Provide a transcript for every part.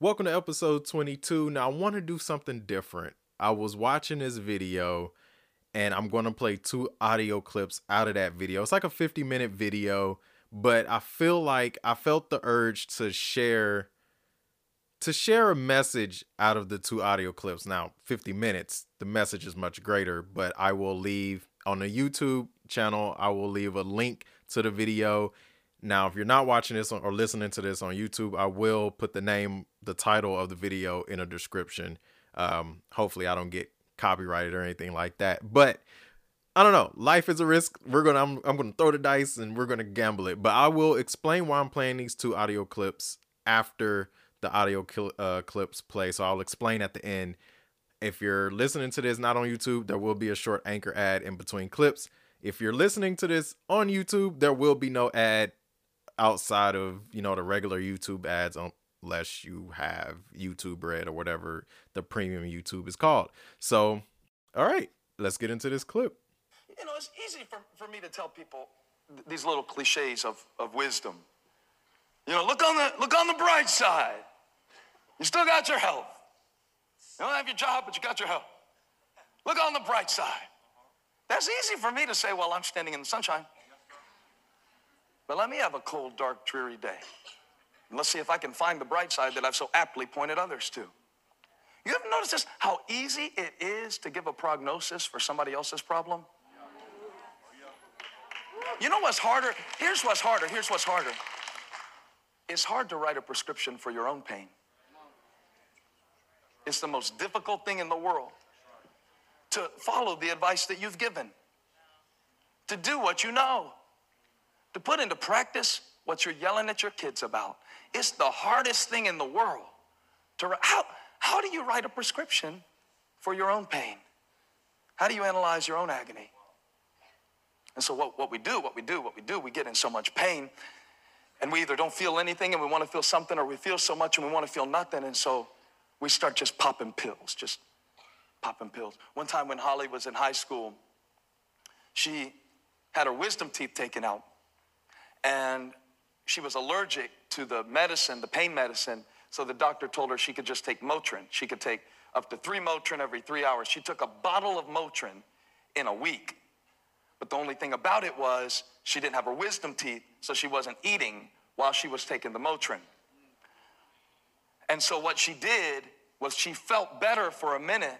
Welcome to episode 22. Now, I want to do something different. I was watching this video and I'm going to play two audio clips out of that video. It's like a 50 minute video, but I feel like I felt the urge to share to share a message out of the two audio clips. Now, 50 minutes, the message is much greater, but I will leave on the YouTube channel, I will leave a link to the video. Now, if you're not watching this or listening to this on YouTube, I will put the name, the title of the video in a description. Um, hopefully, I don't get copyrighted or anything like that. But I don't know. Life is a risk. We're gonna I'm, I'm gonna throw the dice and we're gonna gamble it. But I will explain why I'm playing these two audio clips after the audio cl- uh, clips play. So I'll explain at the end. If you're listening to this not on YouTube, there will be a short anchor ad in between clips. If you're listening to this on YouTube, there will be no ad outside of you know the regular YouTube ads um, unless you have YouTube Red or whatever the premium YouTube is called. So, all right, let's get into this clip. You know, it's easy for, for me to tell people th- these little cliches of, of wisdom. You know, look on the look on the bright side. You still got your health. You don't have your job, but you got your health. Look on the bright side. That's easy for me to say while I'm standing in the sunshine. But let me have a cold, dark, dreary day. And let's see if I can find the bright side that I've so aptly pointed others to. You ever notice this? How easy it is to give a prognosis for somebody else's problem? You know what's harder? Here's what's harder. Here's what's harder. It's hard to write a prescription for your own pain. It's the most difficult thing in the world to follow the advice that you've given, to do what you know, to put into practice what you're yelling at your kids about. It's the hardest thing in the world to. How, how do you write a prescription for your own pain? How do you analyze your own agony? And so, what, what we do, what we do, what we do, we get in so much pain, and we either don't feel anything and we want to feel something, or we feel so much and we want to feel nothing. And so, we start just popping pills, just popping pills. One time when Holly was in high school, she had her wisdom teeth taken out, and she was allergic to the medicine, the pain medicine. So the doctor told her she could just take Motrin. She could take up to three Motrin every three hours. She took a bottle of Motrin in a week. But the only thing about it was she didn't have her wisdom teeth, so she wasn't eating while she was taking the Motrin. And so what she did was she felt better for a minute,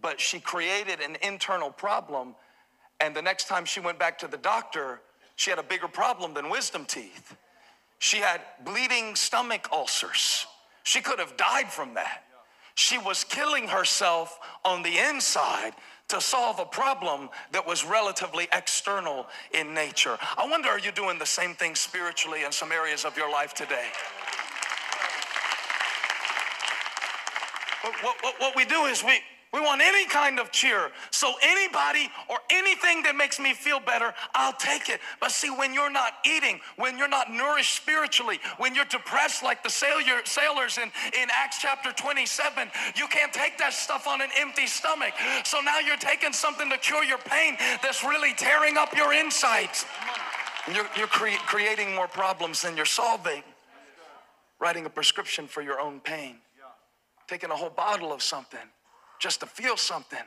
but she created an internal problem. And the next time she went back to the doctor, she had a bigger problem than wisdom teeth. She had bleeding stomach ulcers. She could have died from that. She was killing herself on the inside to solve a problem that was relatively external in nature. I wonder, are you doing the same thing spiritually in some areas of your life today? What, what, what, we do is we, we want any kind of cheer. So anybody or anything that makes me feel better, I'll take it. But see, when you're not eating, when you're not nourished spiritually, when you're depressed like the sailor, sailors in, in Acts chapter 27, you can't take that stuff on an empty stomach. So now you're taking something to cure your pain that's really tearing up your insides. You're, you're cre- creating more problems than you're solving. Writing a prescription for your own pain. Taking a whole bottle of something just to feel something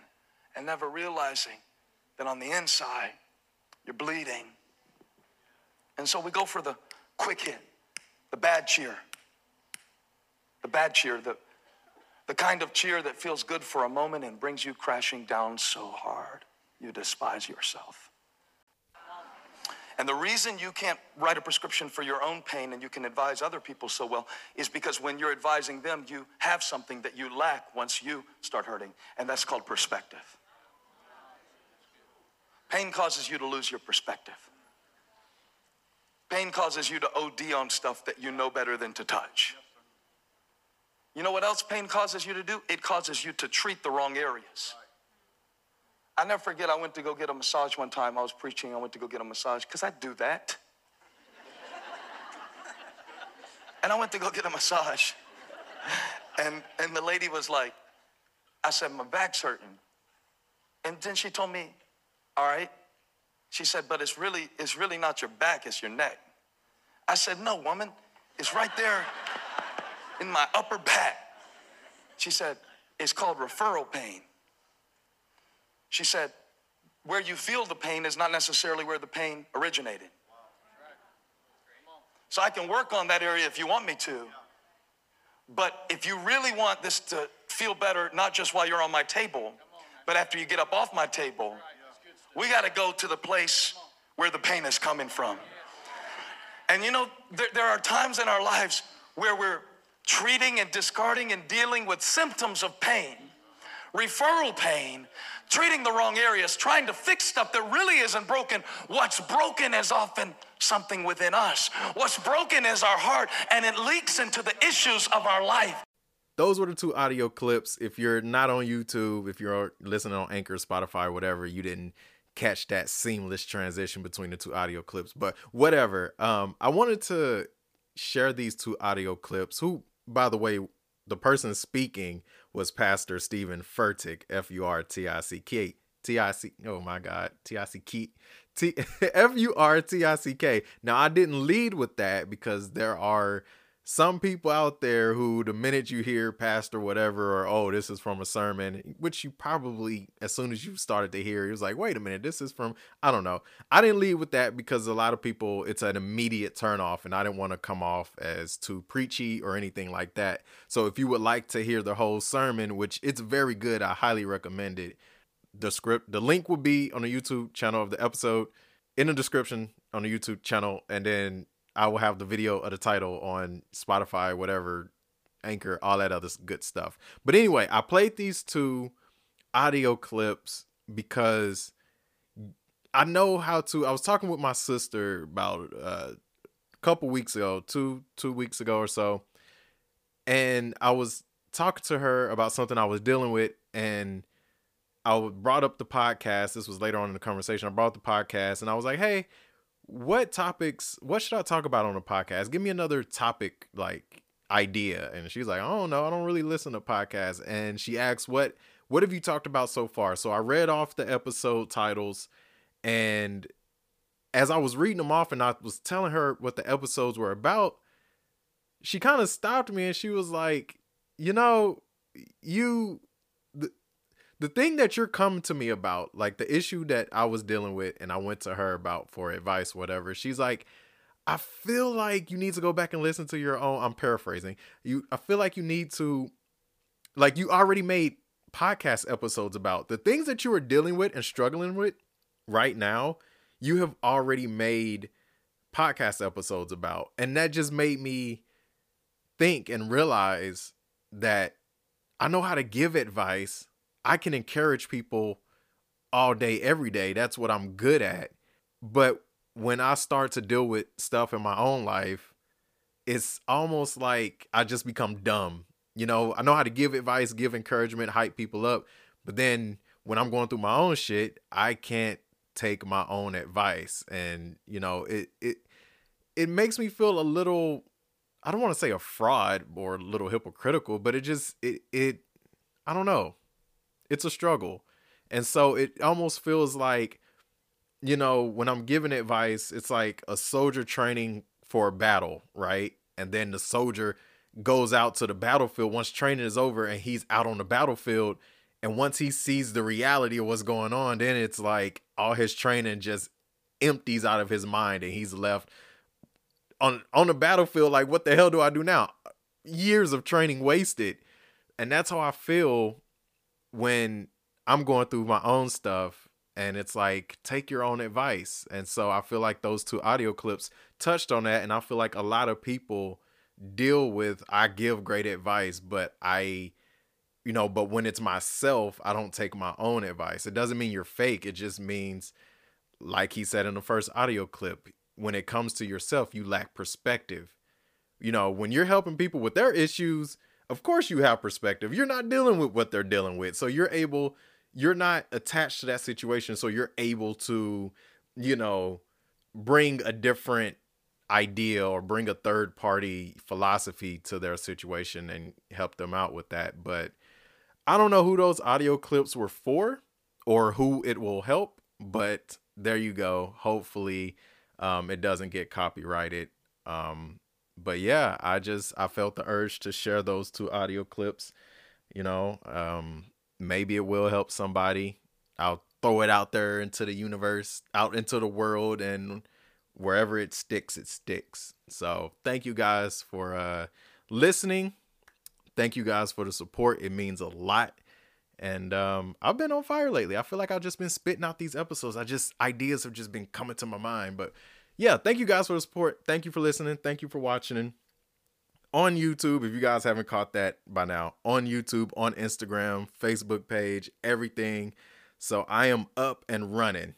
and never realizing that on the inside you're bleeding. And so we go for the quick hit, the bad cheer. The bad cheer, the, the kind of cheer that feels good for a moment and brings you crashing down so hard you despise yourself. And the reason you can't write a prescription for your own pain and you can advise other people so well is because when you're advising them, you have something that you lack once you start hurting, and that's called perspective. Pain causes you to lose your perspective. Pain causes you to OD on stuff that you know better than to touch. You know what else pain causes you to do? It causes you to treat the wrong areas. I never forget, I went to go get a massage one time. I was preaching, I went to go get a massage because I do that. and I went to go get a massage. And, and the lady was like, I said, my back's hurting. And then she told me, all right. She said, but it's really, it's really not your back, it's your neck. I said, no, woman, it's right there. in my upper back. She said, It's called referral pain. She said, Where you feel the pain is not necessarily where the pain originated. So I can work on that area if you want me to. But if you really want this to feel better, not just while you're on my table, but after you get up off my table, we got to go to the place where the pain is coming from. And you know, there, there are times in our lives where we're treating and discarding and dealing with symptoms of pain, referral pain, treating the wrong areas, trying to fix stuff that really isn't broken. What's broken is often something within us. What's broken is our heart, and it leaks into the issues of our life. Those were the two audio clips. If you're not on YouTube, if you're listening on Anchor, Spotify, or whatever, you didn't catch that seamless transition between the two audio clips. But whatever. Um, I wanted to share these two audio clips. Who, by the way, the person speaking was Pastor Steven Furtick, F U R T I C K. T I C. Oh my God, T I C K. T F U R T I C K. Now I didn't lead with that because there are some people out there who the minute you hear pastor whatever or oh this is from a sermon which you probably as soon as you started to hear it was like wait a minute this is from i don't know. I didn't lead with that because a lot of people it's an immediate turn off and i didn't want to come off as too preachy or anything like that. So if you would like to hear the whole sermon which it's very good i highly recommend it the script the link will be on the youtube channel of the episode in the description on the youtube channel and then I will have the video of the title on Spotify, whatever, Anchor, all that other good stuff. But anyway, I played these two audio clips because I know how to. I was talking with my sister about uh, a couple weeks ago, two two weeks ago or so, and I was talking to her about something I was dealing with, and I brought up the podcast. This was later on in the conversation. I brought the podcast, and I was like, "Hey, what topics what should i talk about on the podcast? Give me another topic like idea. And she's like oh no i don't really listen to podcasts. And she asks what what have you talked about so far? So i read off the episode titles and as i was reading them off and i was telling her what the episodes were about she kind of stopped me and she was like you know you the thing that you're coming to me about, like the issue that I was dealing with and I went to her about for advice, whatever, she's like, I feel like you need to go back and listen to your own. I'm paraphrasing. You I feel like you need to like you already made podcast episodes about the things that you are dealing with and struggling with right now, you have already made podcast episodes about. And that just made me think and realize that I know how to give advice I can encourage people all day, every day. That's what I'm good at. But when I start to deal with stuff in my own life, it's almost like I just become dumb. You know, I know how to give advice, give encouragement, hype people up. But then when I'm going through my own shit, I can't take my own advice. And, you know, it it it makes me feel a little I don't want to say a fraud or a little hypocritical, but it just it it I don't know it's a struggle. And so it almost feels like, you know, when I'm giving advice, it's like a soldier training for a battle, right? And then the soldier goes out to the battlefield once training is over and he's out on the battlefield. And once he sees the reality of what's going on, then it's like all his training just empties out of his mind and he's left on on the battlefield like what the hell do I do now? Years of training wasted. And that's how I feel when I'm going through my own stuff and it's like take your own advice. And so I feel like those two audio clips touched on that and I feel like a lot of people deal with I give great advice, but I you know, but when it's myself, I don't take my own advice. It doesn't mean you're fake. It just means like he said in the first audio clip, when it comes to yourself, you lack perspective. You know, when you're helping people with their issues, of course you have perspective. You're not dealing with what they're dealing with. So you're able, you're not attached to that situation. So you're able to, you know, bring a different idea or bring a third party philosophy to their situation and help them out with that. But I don't know who those audio clips were for or who it will help, but there you go. Hopefully, um, it doesn't get copyrighted. Um, but yeah, I just I felt the urge to share those two audio clips. You know, um, maybe it will help somebody. I'll throw it out there into the universe, out into the world, and wherever it sticks, it sticks. So thank you guys for uh, listening. Thank you guys for the support. It means a lot. And um, I've been on fire lately. I feel like I've just been spitting out these episodes. I just ideas have just been coming to my mind. But yeah, thank you guys for the support. Thank you for listening. Thank you for watching. On YouTube, if you guys haven't caught that by now, on YouTube, on Instagram, Facebook page, everything. So I am up and running.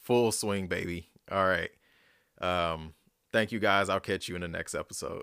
Full swing, baby. All right. Um, thank you guys. I'll catch you in the next episode.